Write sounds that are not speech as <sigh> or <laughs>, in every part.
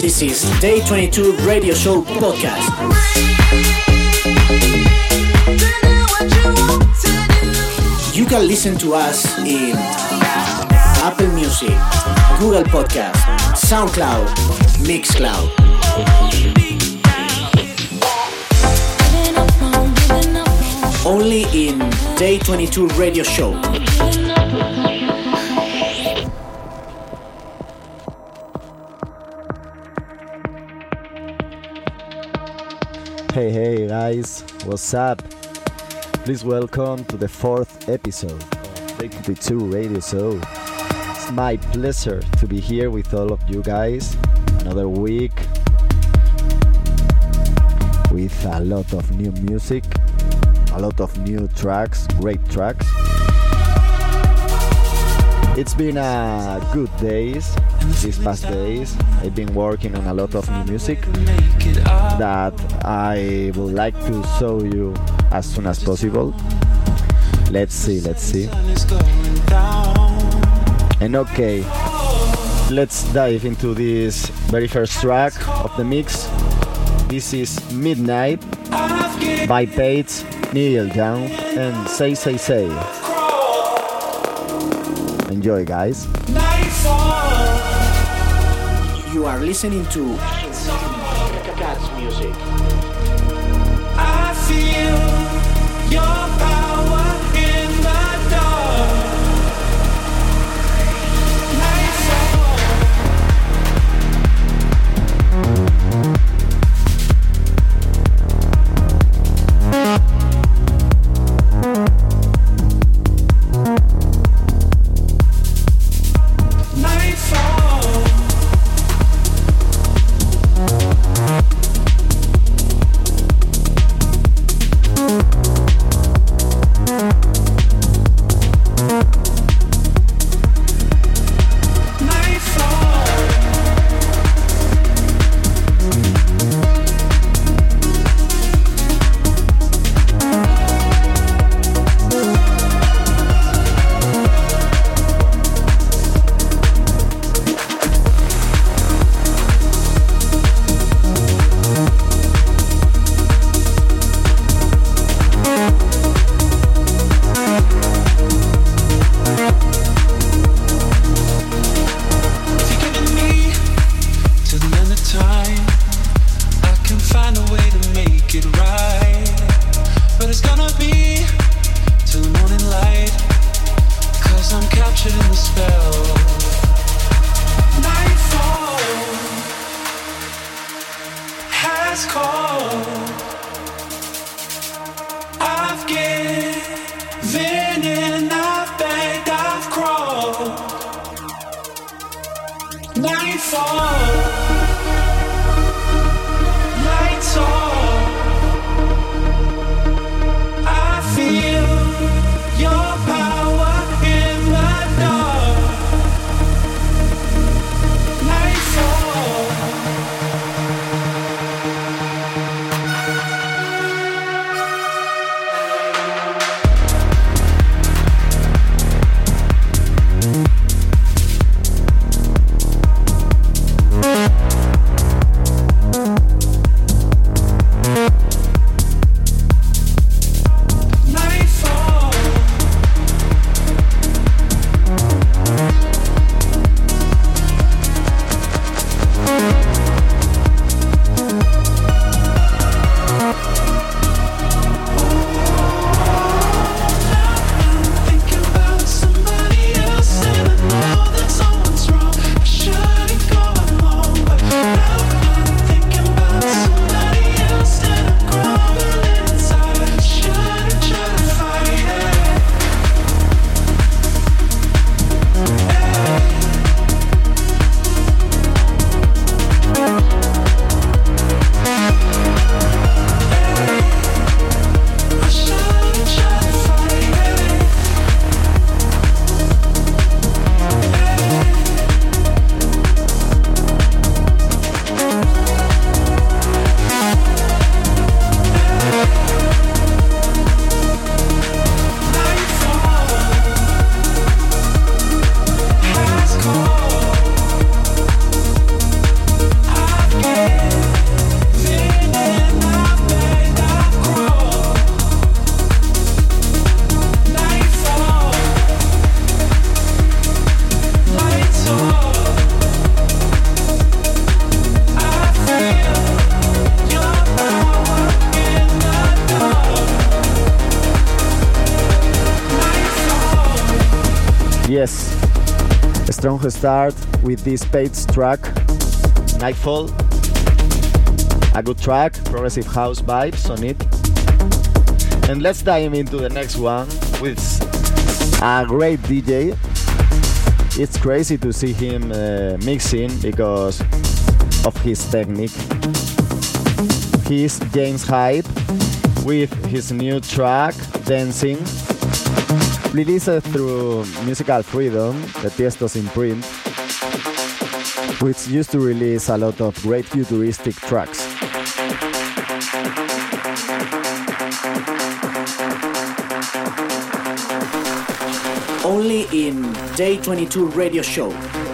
This is Day 22 Radio Show Podcast. You can listen to us in Apple Music, Google Podcast, SoundCloud, Mixcloud. Only in Day 22 Radio Show. Hey, hey guys, what's up? Please welcome to the fourth episode of Day 22 Radio Show. It's my pleasure to be here with all of you guys. Another week with a lot of new music, a lot of new tracks, great tracks. It's been a good days these past days. I've been working on a lot of new music that I would like to show you as soon as possible. Let's see, let's see. And okay, let's dive into this very first track of the mix. This is Midnight by Paige, Neil Young, and Say Say Say. Enjoy, guys. You are listening to Cat's music. I feel your start with this Pates track, Nightfall. A good track, progressive house vibes on it. And let's dive into the next one with a great DJ. It's crazy to see him uh, mixing because of his technique. He's James Hype with his new track, Dancing released through Musical Freedom, the Tiësto's imprint, which used to release a lot of great futuristic tracks. Only in Day 22 radio show.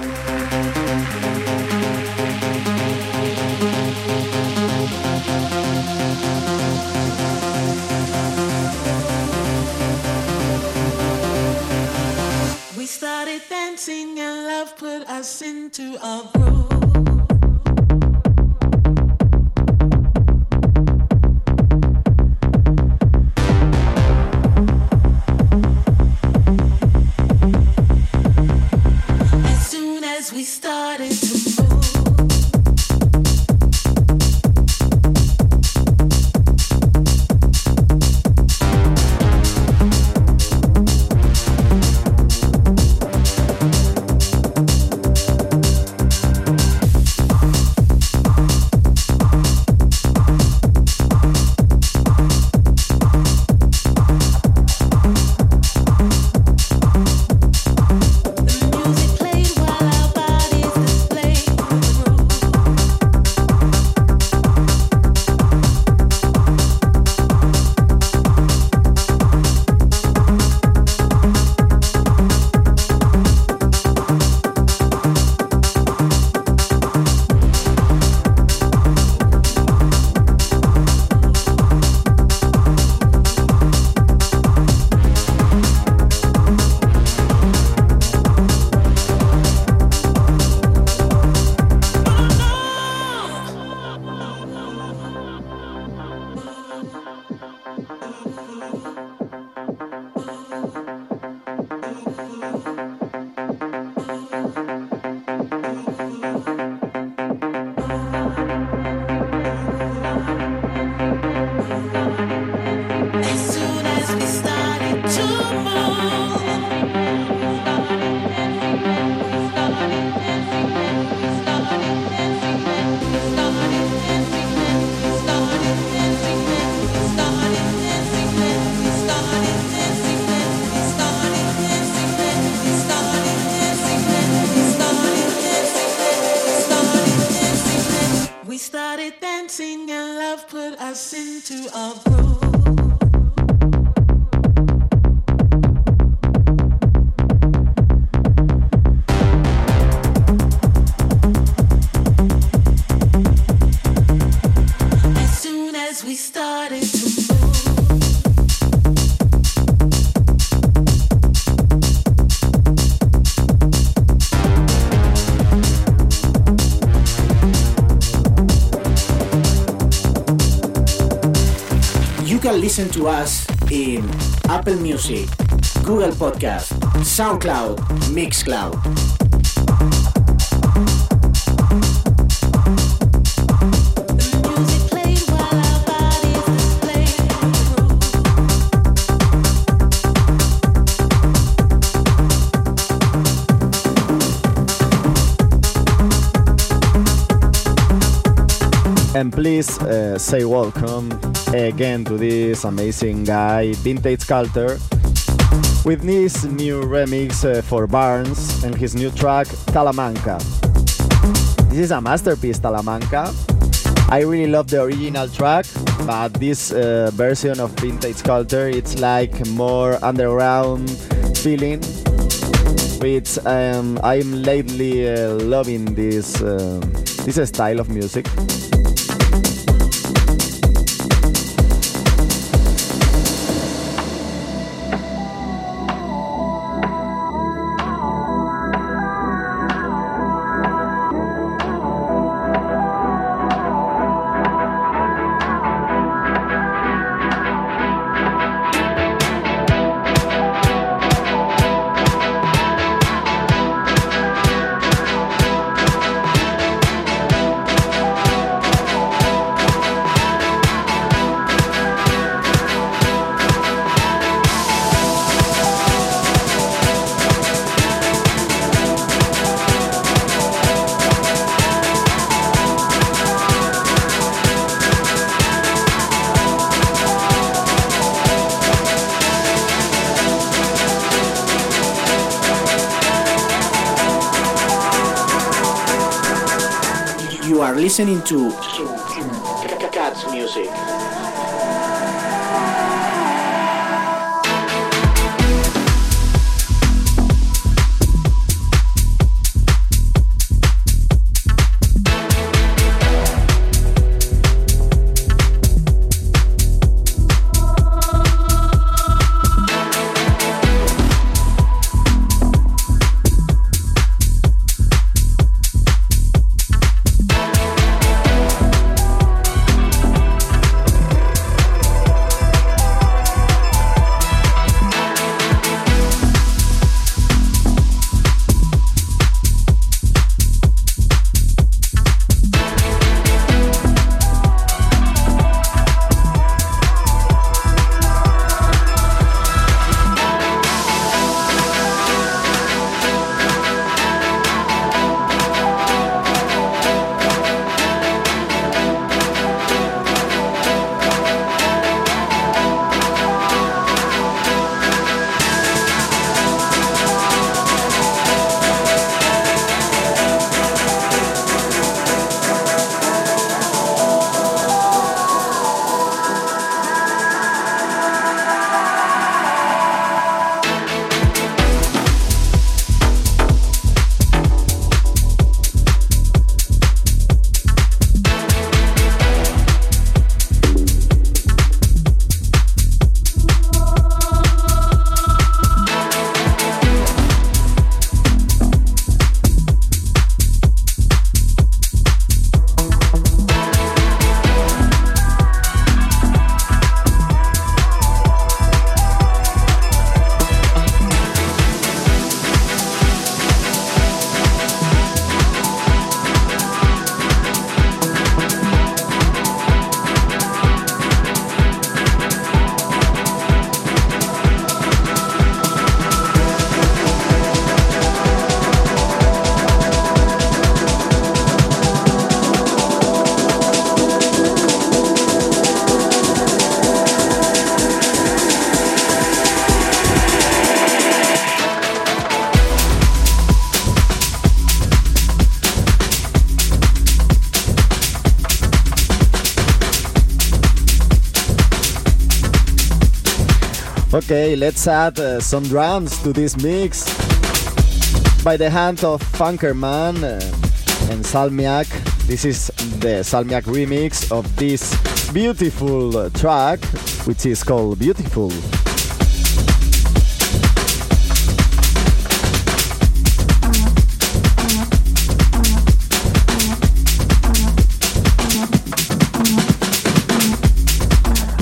Listen to us in Apple Music, Google Podcast, SoundCloud, Mixcloud. And please uh, say welcome again to this amazing guy, Vintage Culture, with this new remix uh, for Barnes and his new track, Talamanca. This is a masterpiece, Talamanca. I really love the original track, but this uh, version of Vintage Culture, it's like more underground feeling, which um, I'm lately uh, loving this, uh, this style of music. Listening to Okay, let's add uh, some drums to this mix by the hand of Funkerman uh, and Salmiak. This is the Salmiak remix of this beautiful uh, track, which is called Beautiful.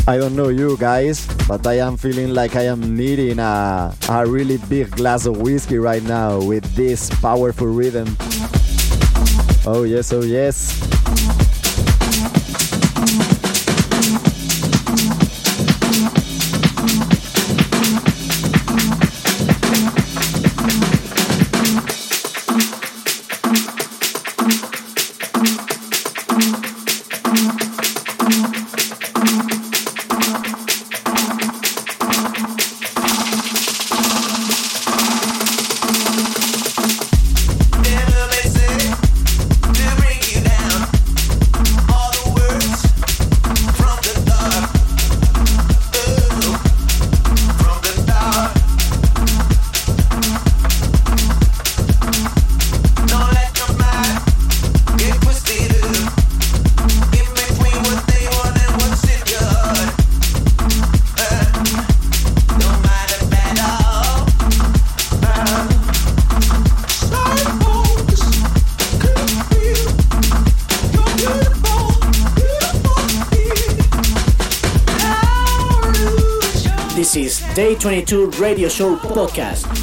I don't know you guys, but I am feeling like I am needing a, a really big glass of whiskey right now with this powerful rhythm. Oh, yes, oh, yes. 22 Radio Show Podcast.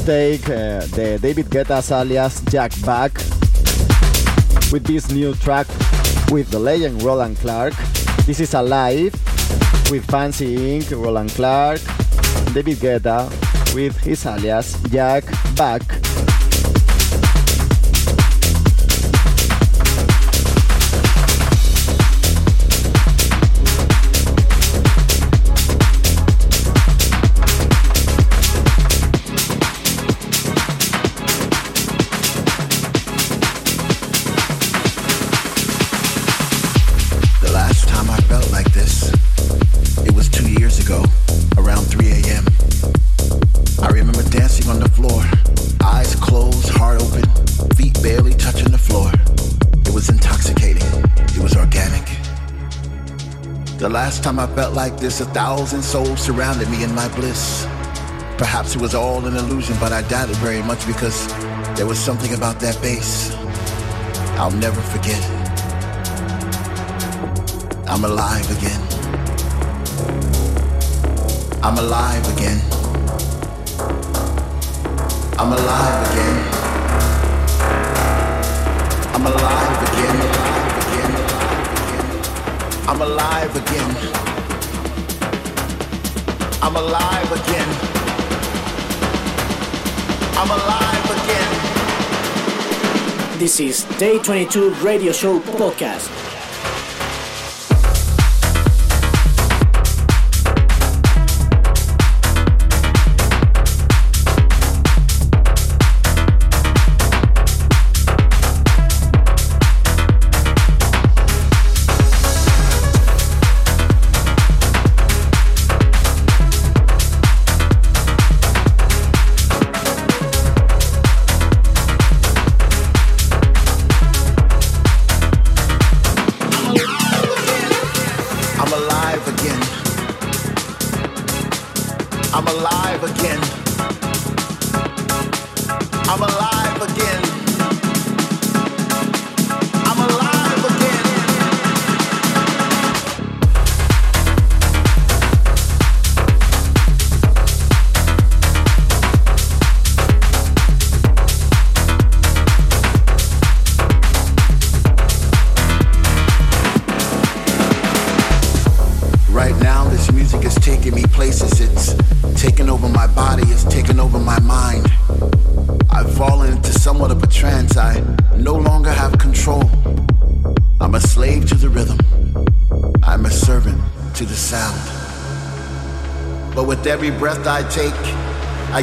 Let's take uh, the David Guetta's alias Jack Back with this new track with the legend Roland Clark. This is Alive with Fancy Inc., Roland Clark, David Guetta with his alias Jack Back. Time I felt like this, a thousand souls surrounded me in my bliss. Perhaps it was all an illusion, but I doubt it very much because there was something about that bass I'll never forget. I'm alive again. I'm alive again. I'm alive again. I'm alive again. I'm alive again. I'm alive again. I'm alive again. This is Day 22 Radio Show Podcast.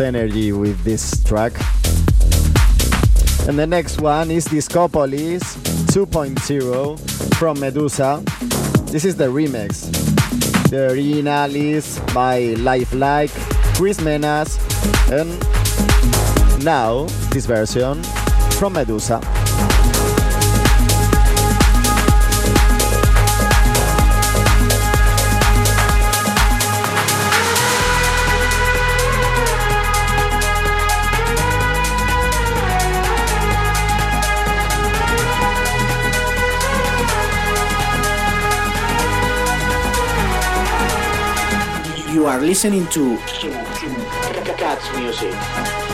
Energy with this track. And the next one is Discopolis 2.0 from Meduza. This is the remix. The original is by Lifelike, Kris Menace, and now this version from Meduza. You are listening to Cats Music.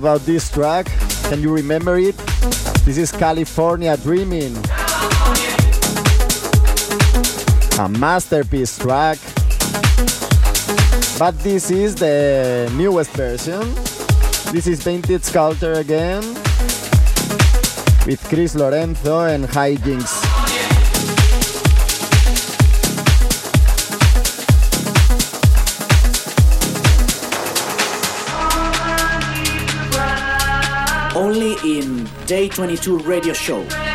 About this track? Can you remember it? This is California Dreaming. A masterpiece track. But this is the newest version. This is Painted Sculptor again. With Chris Lorenzo and Hijinks. Only in Day 22 Radio Show.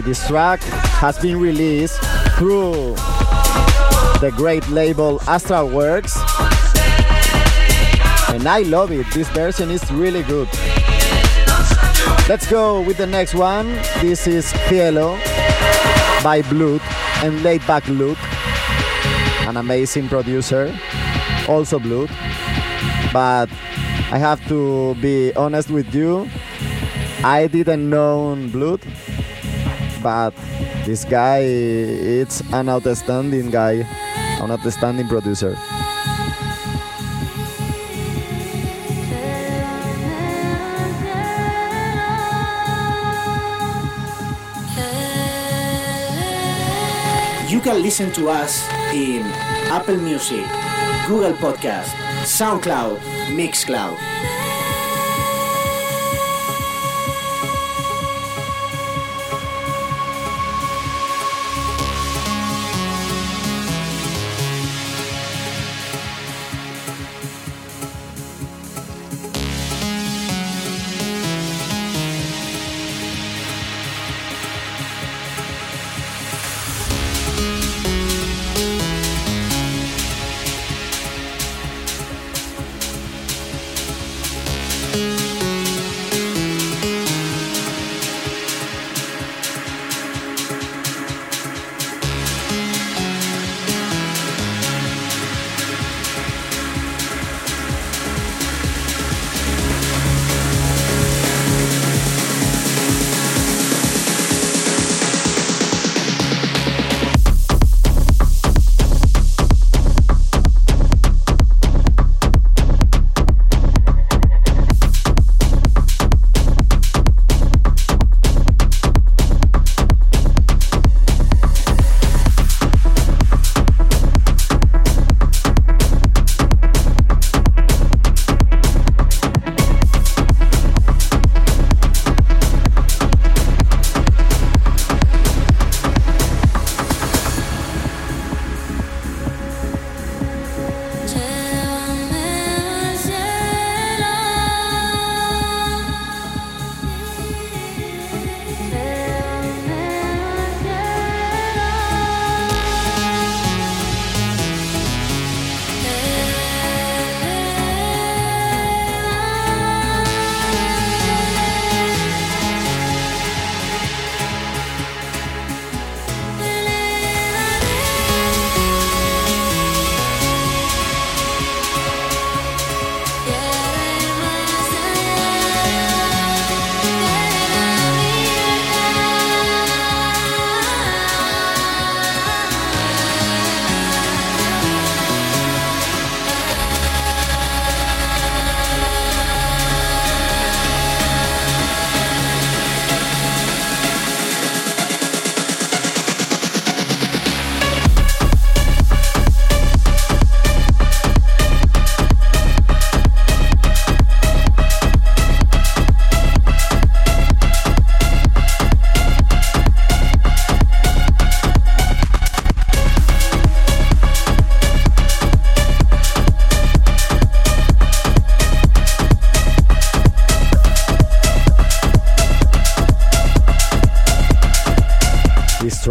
This track has been released through the great label Astralwerks. And I love it. This version is really good. Let's go with the next one. This is Cielo by Blood and Laid Back Luke, an amazing producer, also Blood. But I have to be honest with you, I didn't know Blood, but this guy it's an outstanding guy, an outstanding producer. You can listen to us in Apple Music, Google Podcast, SoundCloud, Mixcloud.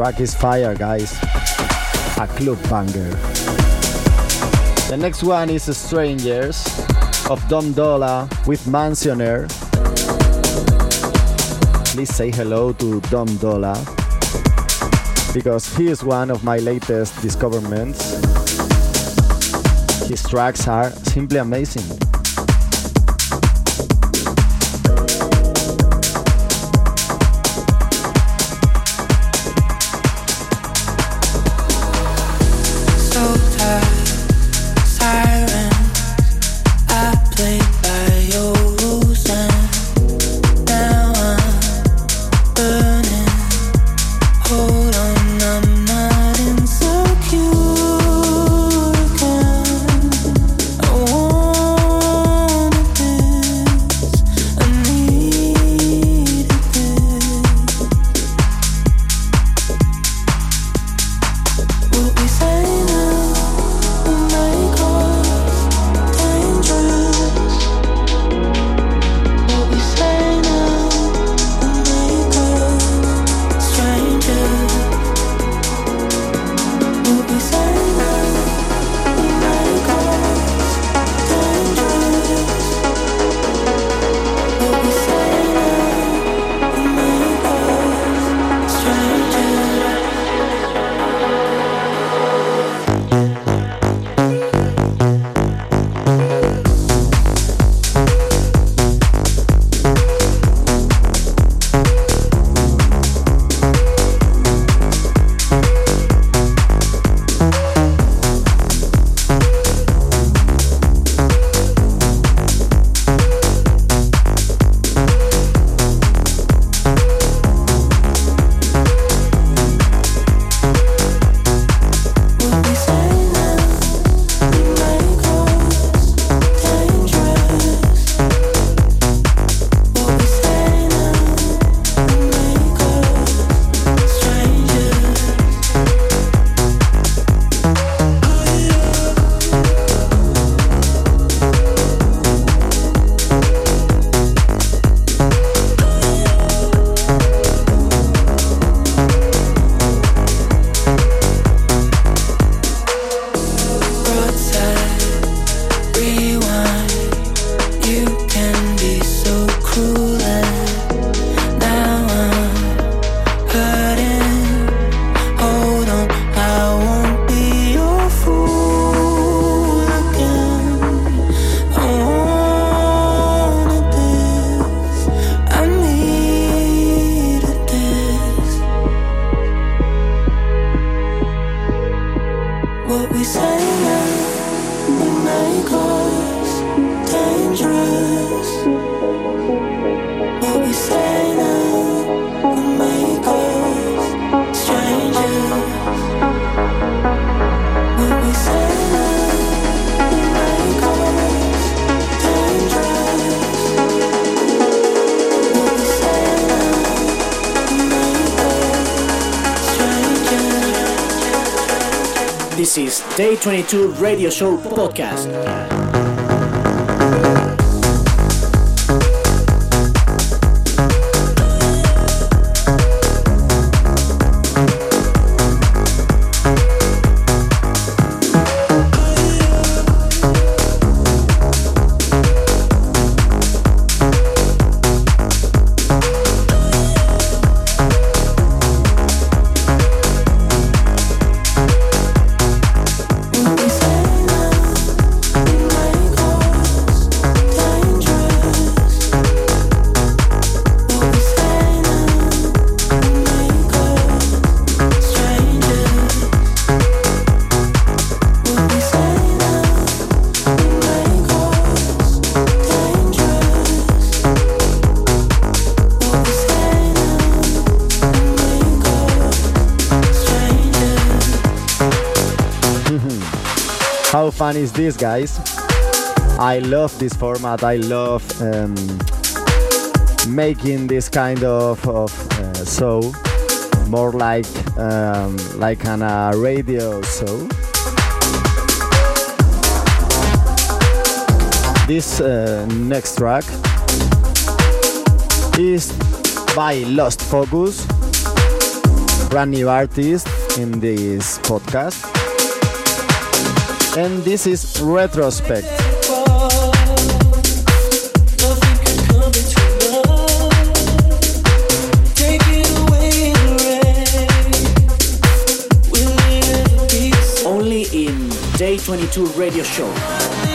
Track is fire, guys. A club banger. The next one is Strangers of Dom Dolla with Mansionair. Please say hello to Dom Dolla because he is one of my latest discoveries. His tracks are simply amazing. Day 22 Radio Show Podcast. Fun is this, guys? I love this format. I love um, making this kind of, of uh, show more like um, like an uh, radio show. This uh, next track is by Lost Focus, brand new artist in this podcast and this is Retrospect. Only in Day 22 Radio Show.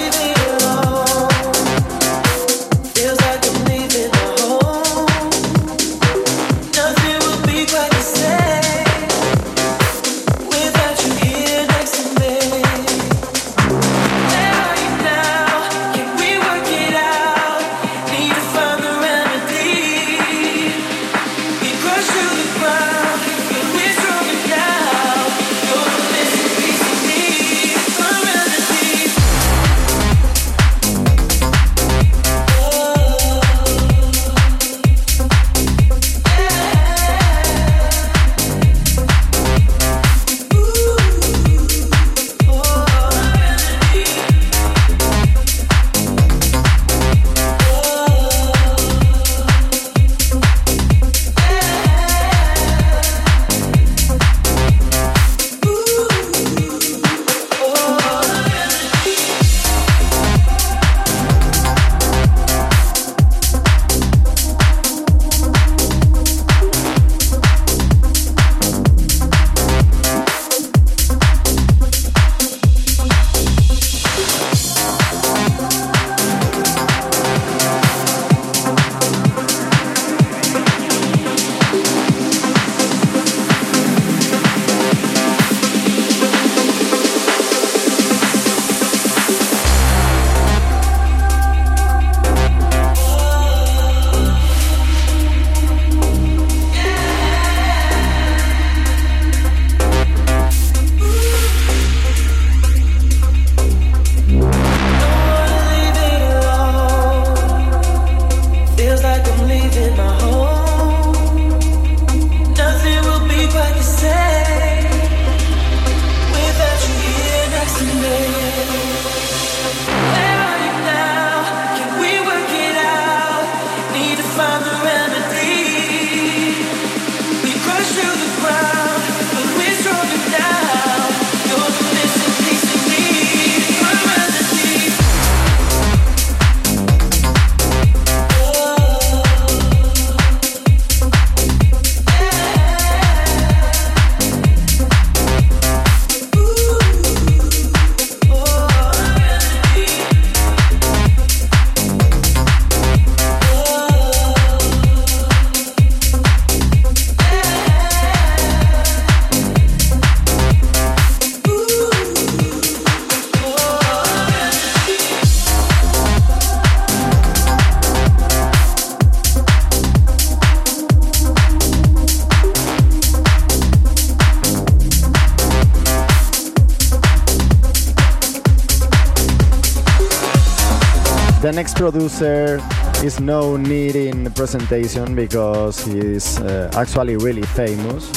The next producer is no need in presentation because he's uh, actually really famous.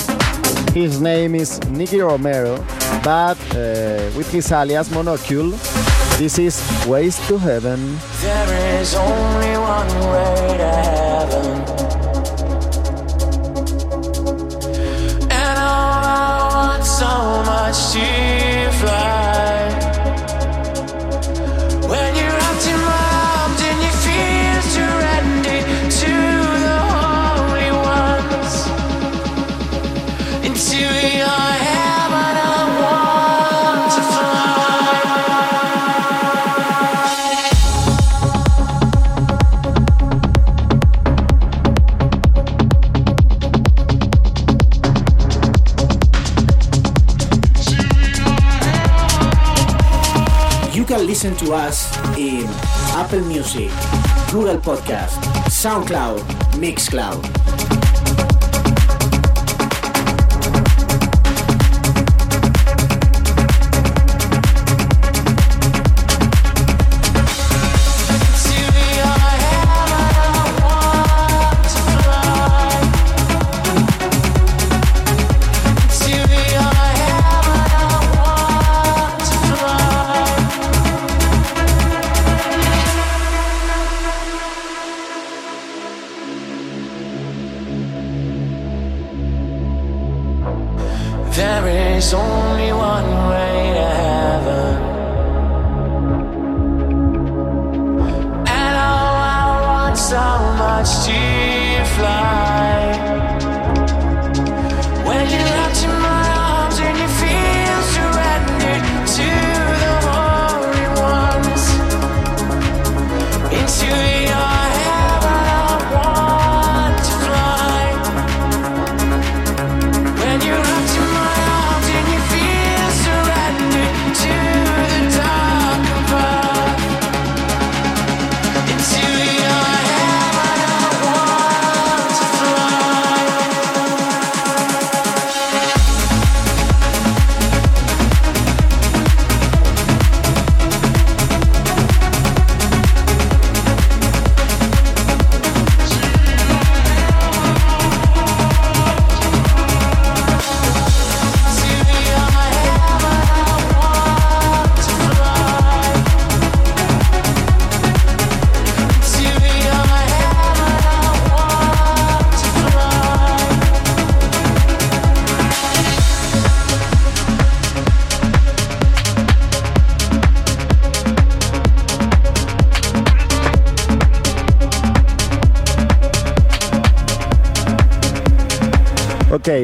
His name is Nicky Romero, but uh, with his alias Monocule, this is Ways to Heaven. There is only one way to heaven. And I want so much to fly. Apple Music, Google Podcast, SoundCloud, Mixcloud.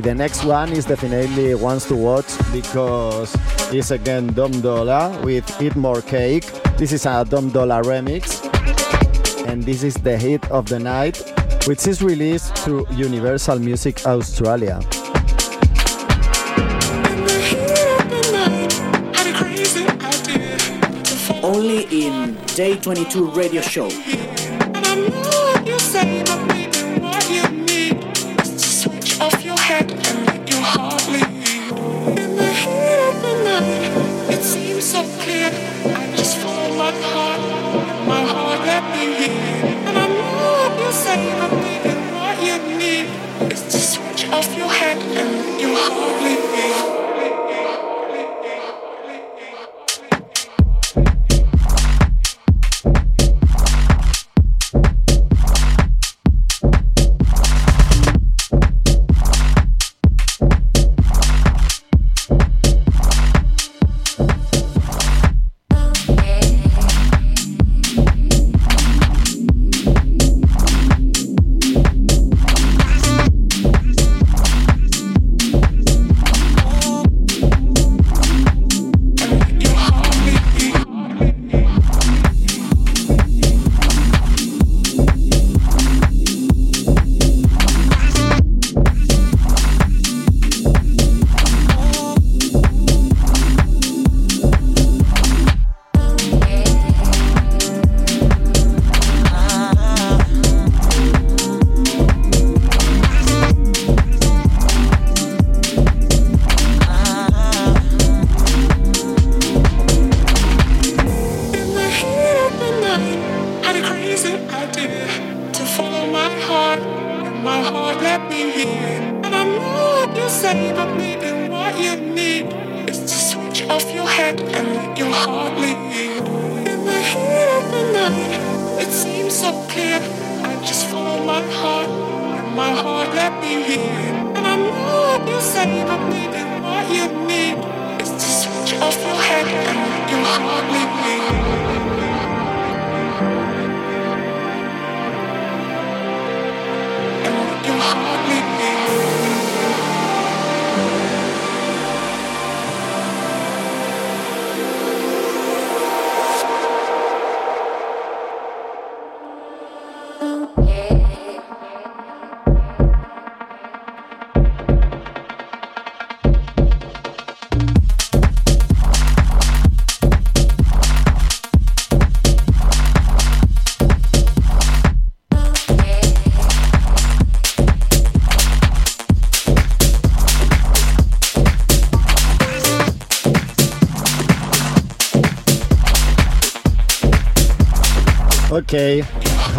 The next one is definitely ones to watch because it's again Dom Dolla with Eat More Cake. This is a Dom Dolla remix, and this is the hit of the night, which is released through Universal Music Australia. Only in Day 22 Radio Show.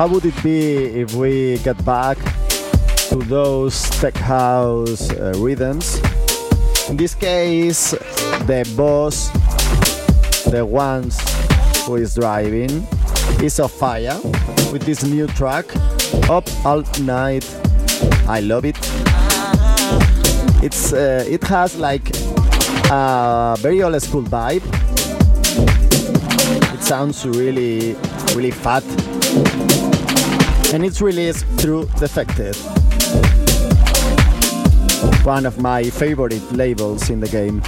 How would it be if we get back to those tech house uh, rhythms? In this case, the boss, the ones who is driving, is of fire with this new track, Up All Night. I love it. It's uh, it has like a very old school vibe. It sounds really really fat and it's released through Defected, one of my favorite labels in the game.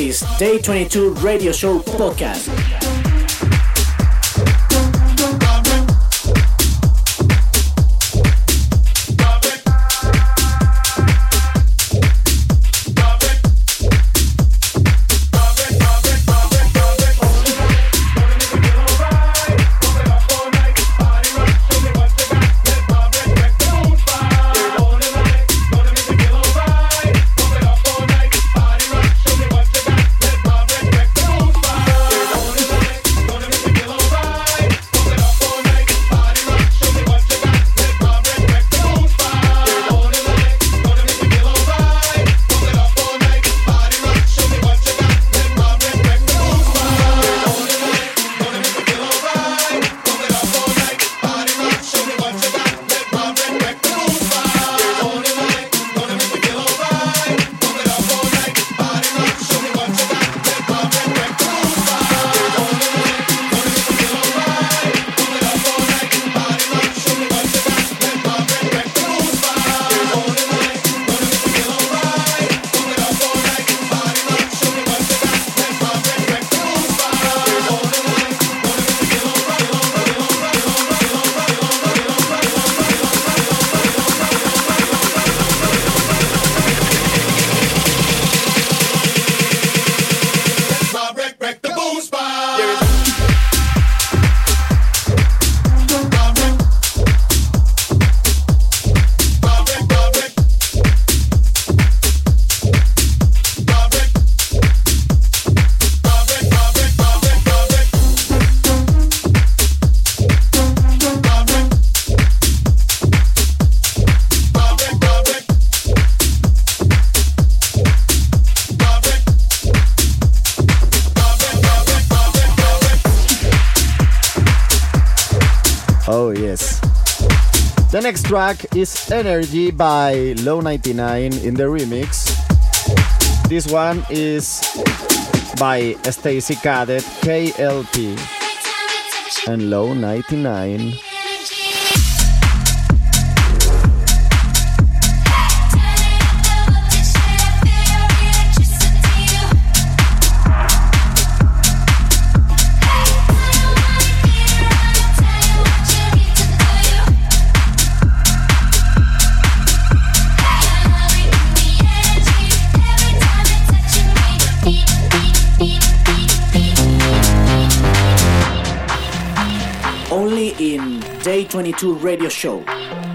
Is Day 22 Radio Show Podcast. next track is Energy by Low99 in the remix. This one is by Stacy Cadet, KLP, and Low99. In Day 22 radio show.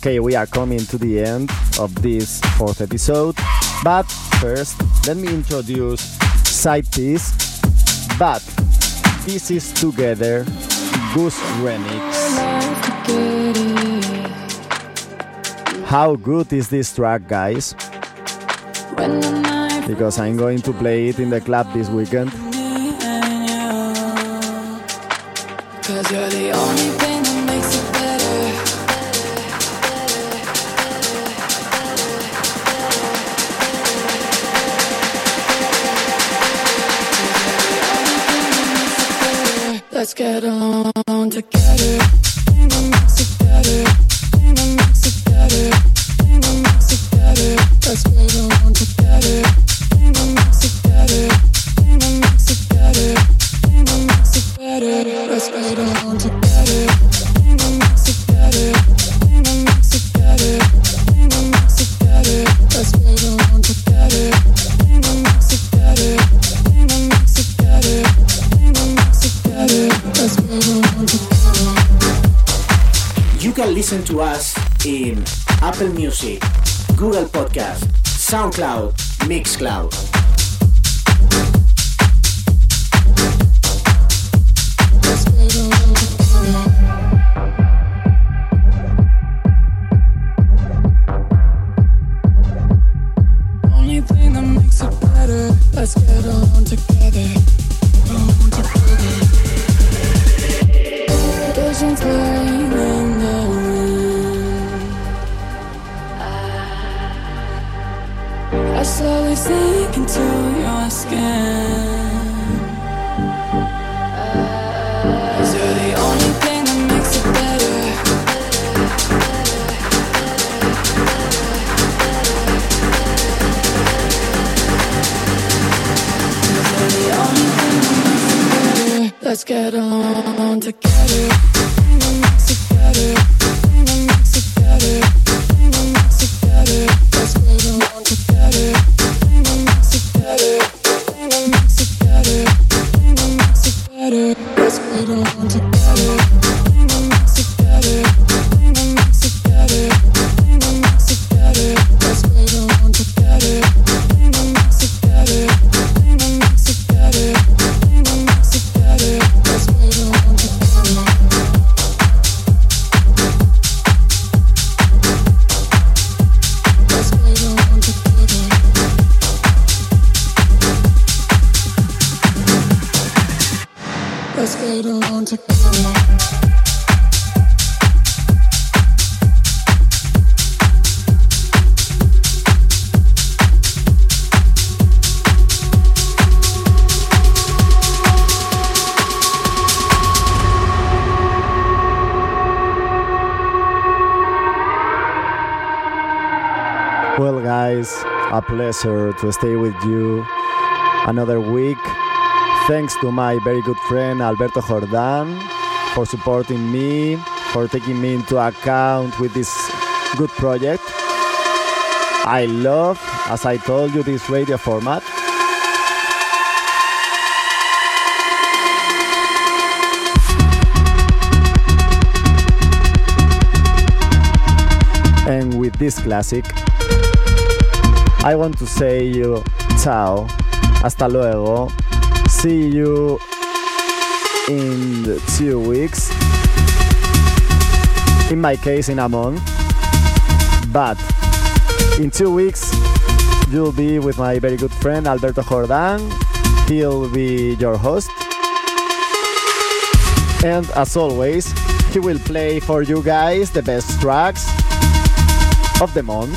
Okay, we are coming to the end of this fourth episode, but first, let me introduce Sidepiece. But this is together Goose Remix. How good is this track, guys? Because I'm going to play it in the club this weekend. Cause you're the only Apple Music, Google Podcast, SoundCloud, Mixcloud. Well, guys, a pleasure to stay with you another week. Thanks to my very good friend Alberto Jordan for supporting me, for taking me into account with this good project. I love, as I told you, this radio format. And with this classic, I want to say you ciao, hasta luego, see you in two weeks, in my case in a month, but in two weeks you'll be with my very good friend Alberto Jordan, he'll be your host, and as always, he will play for you guys the best tracks of the month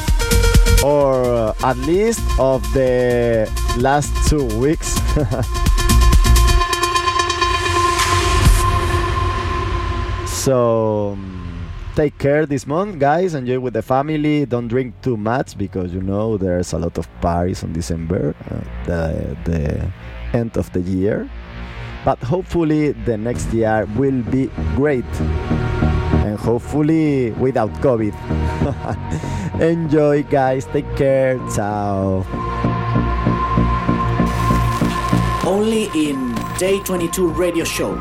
or uh, at least of the last two weeks. <laughs> so um, take care this month, guys. Enjoy with the family. Don't drink too much because you know there's a lot of parties on December, uh, the the end of the year. But hopefully the next year will be great and hopefully without COVID. <laughs> Enjoy, guys. Take care. Ciao. Only in Day 22 Radio Show.